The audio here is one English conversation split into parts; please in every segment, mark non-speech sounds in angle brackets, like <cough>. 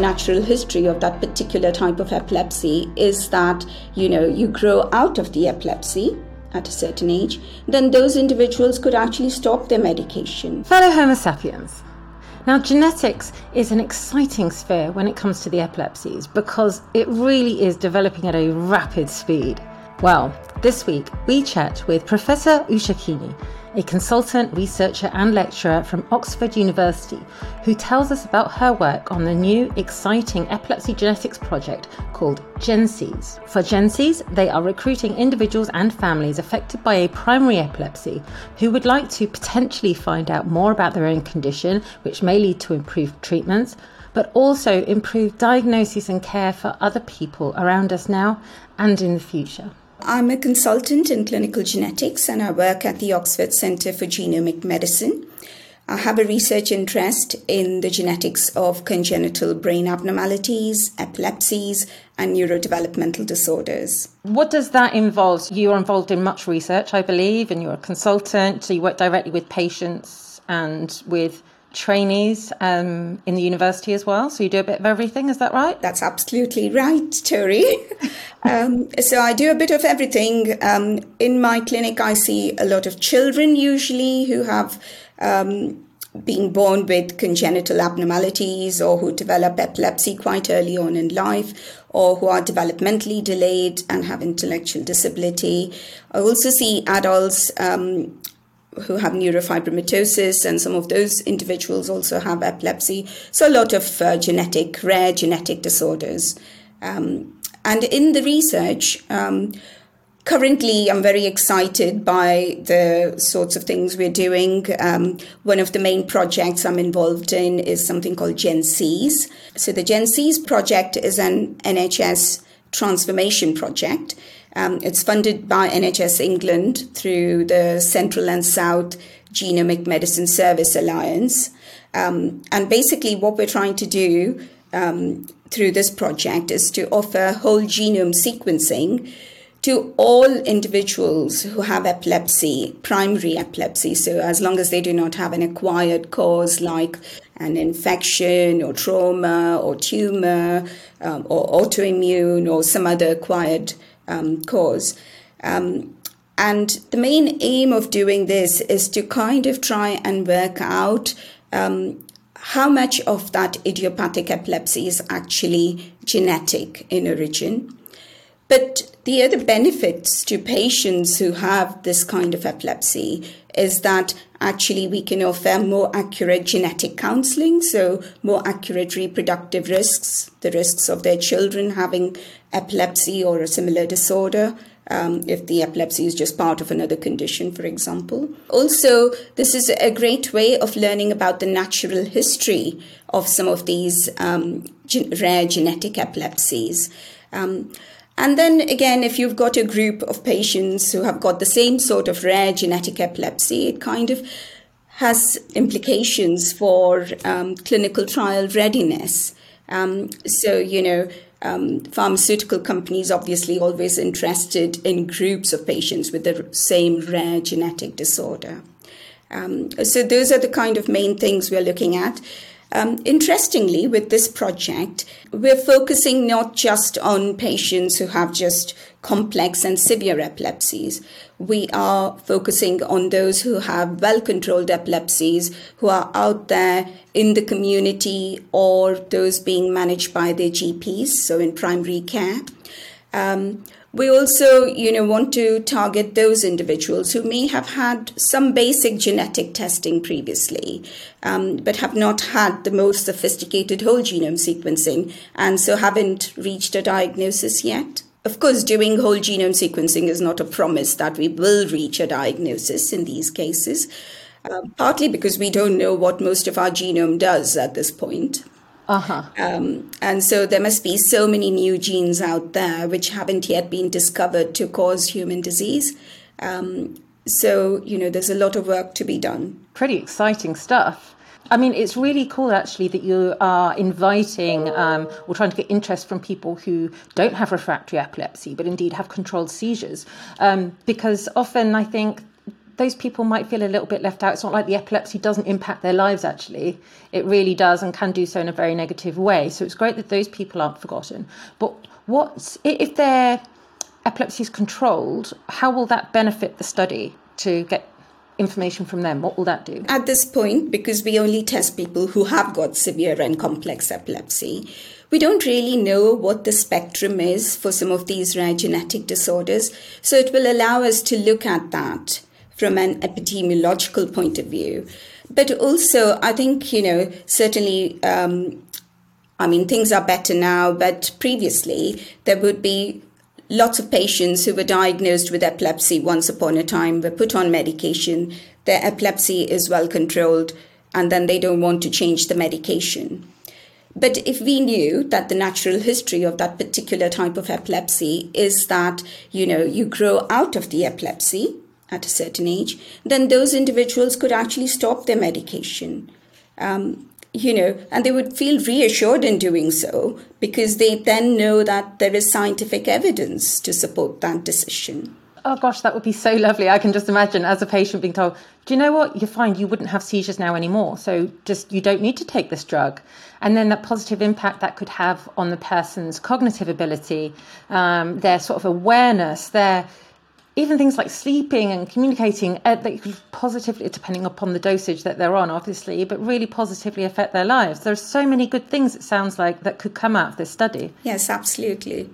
natural history of that particular type of epilepsy is that, you know, you grow out of the epilepsy at a certain age, then those individuals could actually stop their medication. Fellow Homo sapiens. Now, genetics is an exciting sphere when it comes to the epilepsies because it really is developing at a rapid speed. Well, this week we chat with Professor Usha Kini, a consultant, researcher, and lecturer from Oxford University, who tells us about her work on the new exciting epilepsy genetics project called GenSees. For GenSees, they are recruiting individuals and families affected by a primary epilepsy who would like to potentially find out more about their own condition, which may lead to improved treatments but also improve diagnosis and care for other people around us now and in the future. I'm a consultant in clinical genetics and I work at the Oxford Centre for Genomic Medicine. I have a research interest in the genetics of congenital brain abnormalities, epilepsies, and neurodevelopmental disorders. What does that involve? You're involved in much research, I believe, and you're a consultant, so you work directly with patients and with trainees um, in the university as well. So you do a bit of everything, is that right? That's absolutely right, Tori. <laughs> um, so I do a bit of everything. Um, in my clinic, I see a lot of children usually who have um, been born with congenital abnormalities or who develop epilepsy quite early on in life or who are developmentally delayed and have intellectual disability. I also see adults um, who have neurofibromatosis, and some of those individuals also have epilepsy. So, a lot of uh, genetic, rare genetic disorders. Um, and in the research, um, currently I'm very excited by the sorts of things we're doing. Um, one of the main projects I'm involved in is something called GenSees. So, the GenSees project is an NHS transformation project um, it's funded by NHS England through the Central and South Genomic Medicine Service Alliance. Um, and basically, what we're trying to do um, through this project is to offer whole genome sequencing to all individuals who have epilepsy, primary epilepsy. So, as long as they do not have an acquired cause like an infection or trauma or tumor um, or autoimmune or some other acquired um, cause. Um, and the main aim of doing this is to kind of try and work out um, how much of that idiopathic epilepsy is actually genetic in origin. But the other benefits to patients who have this kind of epilepsy is that actually we can offer more accurate genetic counseling, so more accurate reproductive risks, the risks of their children having epilepsy or a similar disorder. Um, if the epilepsy is just part of another condition, for example. Also, this is a great way of learning about the natural history of some of these um, gen- rare genetic epilepsies. Um, and then again, if you've got a group of patients who have got the same sort of rare genetic epilepsy, it kind of has implications for um, clinical trial readiness. Um, so, you know, um, pharmaceutical companies obviously always interested in groups of patients with the same rare genetic disorder. Um, so those are the kind of main things we're looking at. Um, interestingly, with this project, we're focusing not just on patients who have just complex and severe epilepsies. We are focusing on those who have well controlled epilepsies, who are out there in the community or those being managed by their GPs, so in primary care. Um, we also, you know, want to target those individuals who may have had some basic genetic testing previously, um, but have not had the most sophisticated whole genome sequencing, and so haven't reached a diagnosis yet. Of course, doing whole genome sequencing is not a promise that we will reach a diagnosis in these cases, uh, partly because we don't know what most of our genome does at this point. Uh-huh. Um, and so there must be so many new genes out there which haven't yet been discovered to cause human disease. Um, so, you know, there's a lot of work to be done. Pretty exciting stuff. I mean, it's really cool actually that you are inviting um, or trying to get interest from people who don't have refractory epilepsy, but indeed have controlled seizures. Um, because often I think those people might feel a little bit left out. It's not like the epilepsy doesn't impact their lives, actually. It really does and can do so in a very negative way. So it's great that those people aren't forgotten. But what's, if their epilepsy is controlled, how will that benefit the study to get information from them? What will that do? At this point, because we only test people who have got severe and complex epilepsy, we don't really know what the spectrum is for some of these rare genetic disorders. So it will allow us to look at that from an epidemiological point of view. But also, I think, you know, certainly, um, I mean, things are better now, but previously there would be lots of patients who were diagnosed with epilepsy once upon a time were put on medication. Their epilepsy is well controlled, and then they don't want to change the medication. But if we knew that the natural history of that particular type of epilepsy is that, you know, you grow out of the epilepsy at a certain age, then those individuals could actually stop their medication. Um, you know, and they would feel reassured in doing so because they then know that there is scientific evidence to support that decision. Oh gosh, that would be so lovely. I can just imagine as a patient being told, do you know what? You're fine. You wouldn't have seizures now anymore. So just, you don't need to take this drug. And then that positive impact that could have on the person's cognitive ability, um, their sort of awareness, their, even things like sleeping and communicating uh, that could positively, depending upon the dosage that they're on, obviously, but really positively affect their lives. There are so many good things, it sounds like, that could come out of this study. Yes, absolutely.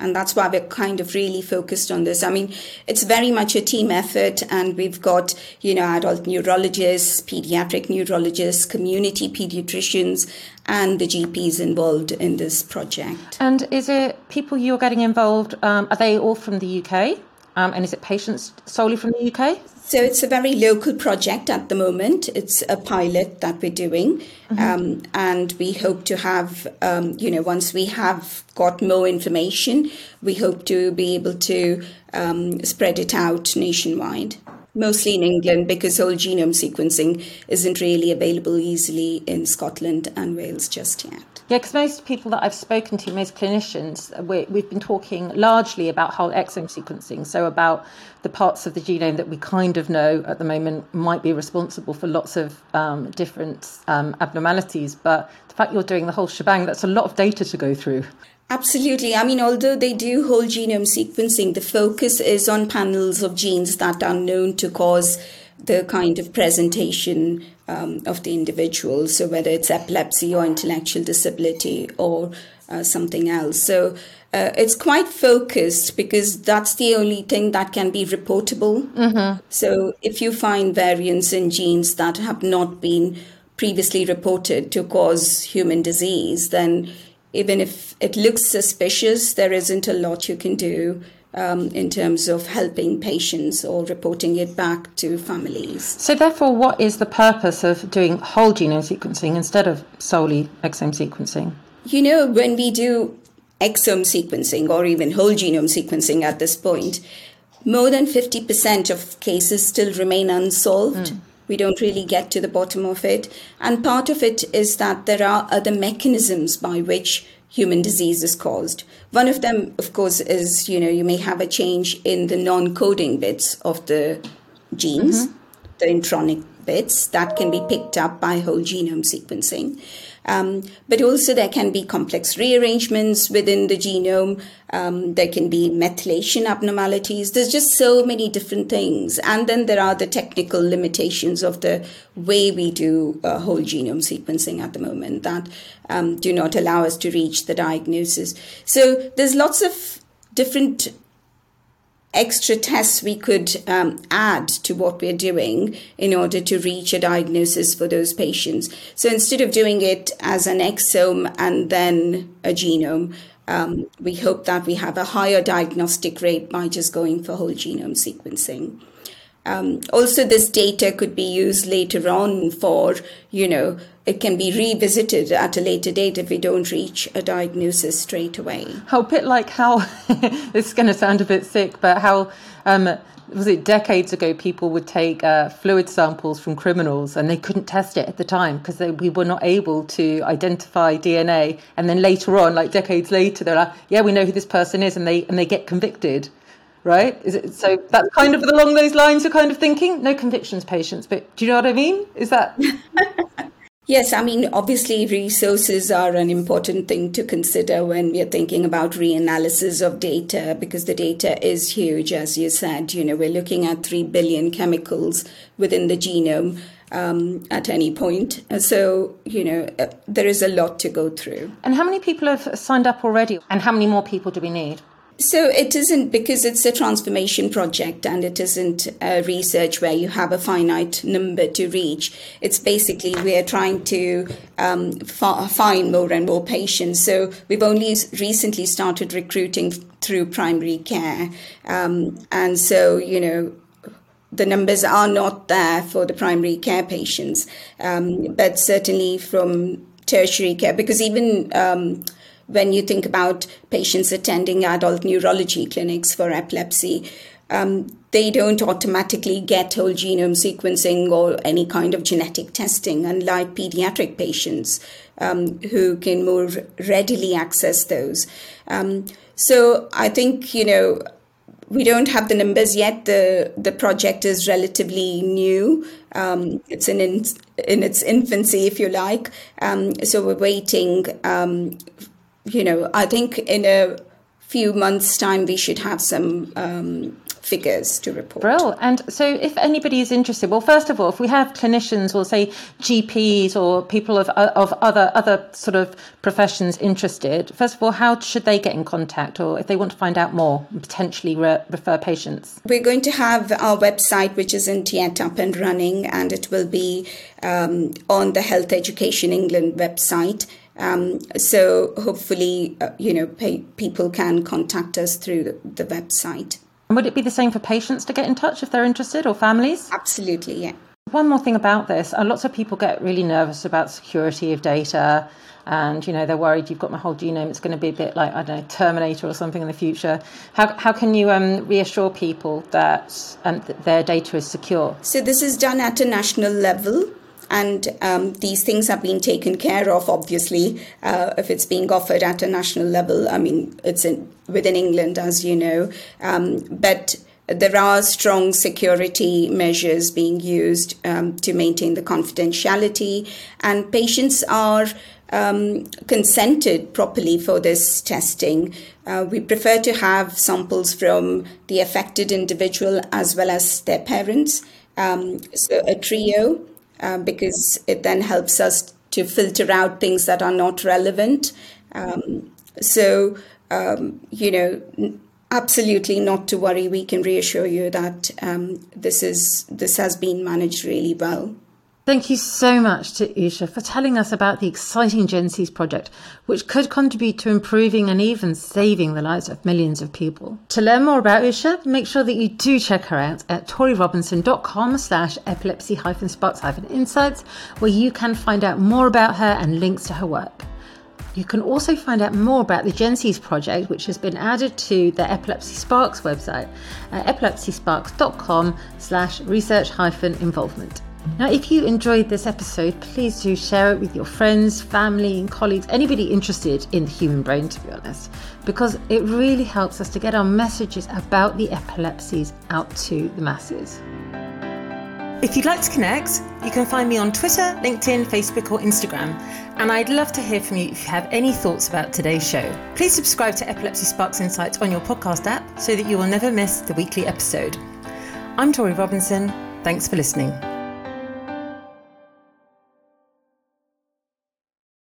And that's why we're kind of really focused on this. I mean, it's very much a team effort, and we've got, you know, adult neurologists, pediatric neurologists, community pediatricians, and the GPs involved in this project. And is it people you're getting involved? Um, are they all from the UK? Um, and is it patients solely from the UK? So it's a very local project at the moment. It's a pilot that we're doing, mm-hmm. um, and we hope to have, um, you know, once we have got more information, we hope to be able to um, spread it out nationwide. Mostly in England because whole genome sequencing isn't really available easily in Scotland and Wales just yet. Yeah, because most people that I've spoken to, most clinicians, we, have been talking largely about whole exome sequencing, so about the parts of the genome that we kind of know at the moment might be responsible for lots of um, different um, abnormalities. But the fact you're doing the whole shebang, that's a lot of data to go through. Absolutely. I mean, although they do whole genome sequencing, the focus is on panels of genes that are known to cause the kind of presentation um, of the individual. So, whether it's epilepsy or intellectual disability or uh, something else. So, uh, it's quite focused because that's the only thing that can be reportable. Mm-hmm. So, if you find variants in genes that have not been previously reported to cause human disease, then even if it looks suspicious, there isn't a lot you can do um, in terms of helping patients or reporting it back to families. So, therefore, what is the purpose of doing whole genome sequencing instead of solely exome sequencing? You know, when we do exome sequencing or even whole genome sequencing at this point, more than 50% of cases still remain unsolved. Mm. We don't really get to the bottom of it. And part of it is that there are other mechanisms by which human disease is caused. One of them, of course, is you know you may have a change in the non-coding bits of the genes, mm-hmm. the intronic bits that can be picked up by whole genome sequencing. Um, but also, there can be complex rearrangements within the genome. Um, there can be methylation abnormalities. There's just so many different things. And then there are the technical limitations of the way we do uh, whole genome sequencing at the moment that um, do not allow us to reach the diagnosis. So there's lots of different extra tests we could um, add to what we're doing in order to reach a diagnosis for those patients. So instead of doing it as an exome and then a genome, um, we hope that we have a higher diagnostic rate by just going for whole genome sequencing. Um, also, this data could be used later on for, you know, it can be revisited at a later date if we don't reach a diagnosis straight away. How bit like how <laughs> this is going to sound a bit sick, but how um, was it decades ago people would take uh, fluid samples from criminals and they couldn't test it at the time because we were not able to identify DNA, and then later on, like decades later, they're like, yeah, we know who this person is, and they and they get convicted right? Is it so? That's kind of along those lines of kind of thinking. No convictions, patients, but do you know what I mean? Is that? <laughs> Yes, I mean, obviously, resources are an important thing to consider when we are thinking about reanalysis of data because the data is huge, as you said. You know, we're looking at 3 billion chemicals within the genome um, at any point. So, you know, uh, there is a lot to go through. And how many people have signed up already? And how many more people do we need? So it isn't because it's a transformation project and it isn't a research where you have a finite number to reach. It's basically we are trying to um, find more and more patients. So we've only recently started recruiting through primary care. Um, and so, you know, the numbers are not there for the primary care patients, um, but certainly from tertiary care, because even um, when you think about patients attending adult neurology clinics for epilepsy, um, they don't automatically get whole genome sequencing or any kind of genetic testing, unlike pediatric patients um, who can more readily access those. Um, so I think, you know, we don't have the numbers yet. The the project is relatively new. Um, it's in, in, in its infancy, if you like. Um, so we're waiting um, you know, I think in a few months' time we should have some um, figures to report. Brill. And so, if anybody is interested, well, first of all, if we have clinicians or say GPs or people of of other other sort of professions interested, first of all, how should they get in contact, or if they want to find out more, and potentially re- refer patients? We're going to have our website, which isn't yet up and running, and it will be um, on the Health Education England website. Um, so hopefully, uh, you know, pay, people can contact us through the, the website. And would it be the same for patients to get in touch if they're interested or families? Absolutely, yeah. One more thing about this, uh, lots of people get really nervous about security of data and you know they're worried you've got my whole genome it's going to be a bit like i don't know terminator or something in the future how, how can you um, reassure people that, um, that their data is secure so this is done at a national level and um, these things have been taken care of obviously uh, if it's being offered at a national level i mean it's in, within england as you know um, but there are strong security measures being used um, to maintain the confidentiality and patients are um, consented properly for this testing. Uh, we prefer to have samples from the affected individual as well as their parents. Um, so a trio um, because it then helps us to filter out things that are not relevant. Um, so, um, you know, absolutely not to worry. We can reassure you that um, this is this has been managed really well. Thank you so much to Usha for telling us about the exciting GenSees project, which could contribute to improving and even saving the lives of millions of people. To learn more about Usha, make sure that you do check her out at toryrobinson.com slash epilepsy hyphen sparks hyphen insights, where you can find out more about her and links to her work. You can also find out more about the GenSees project, which has been added to the Epilepsy Sparks website at epilepsysparks.com slash research hyphen involvement. Now, if you enjoyed this episode, please do share it with your friends, family, and colleagues, anybody interested in the human brain, to be honest, because it really helps us to get our messages about the epilepsies out to the masses. If you'd like to connect, you can find me on Twitter, LinkedIn, Facebook, or Instagram. And I'd love to hear from you if you have any thoughts about today's show. Please subscribe to Epilepsy Sparks Insights on your podcast app so that you will never miss the weekly episode. I'm Tori Robinson. Thanks for listening.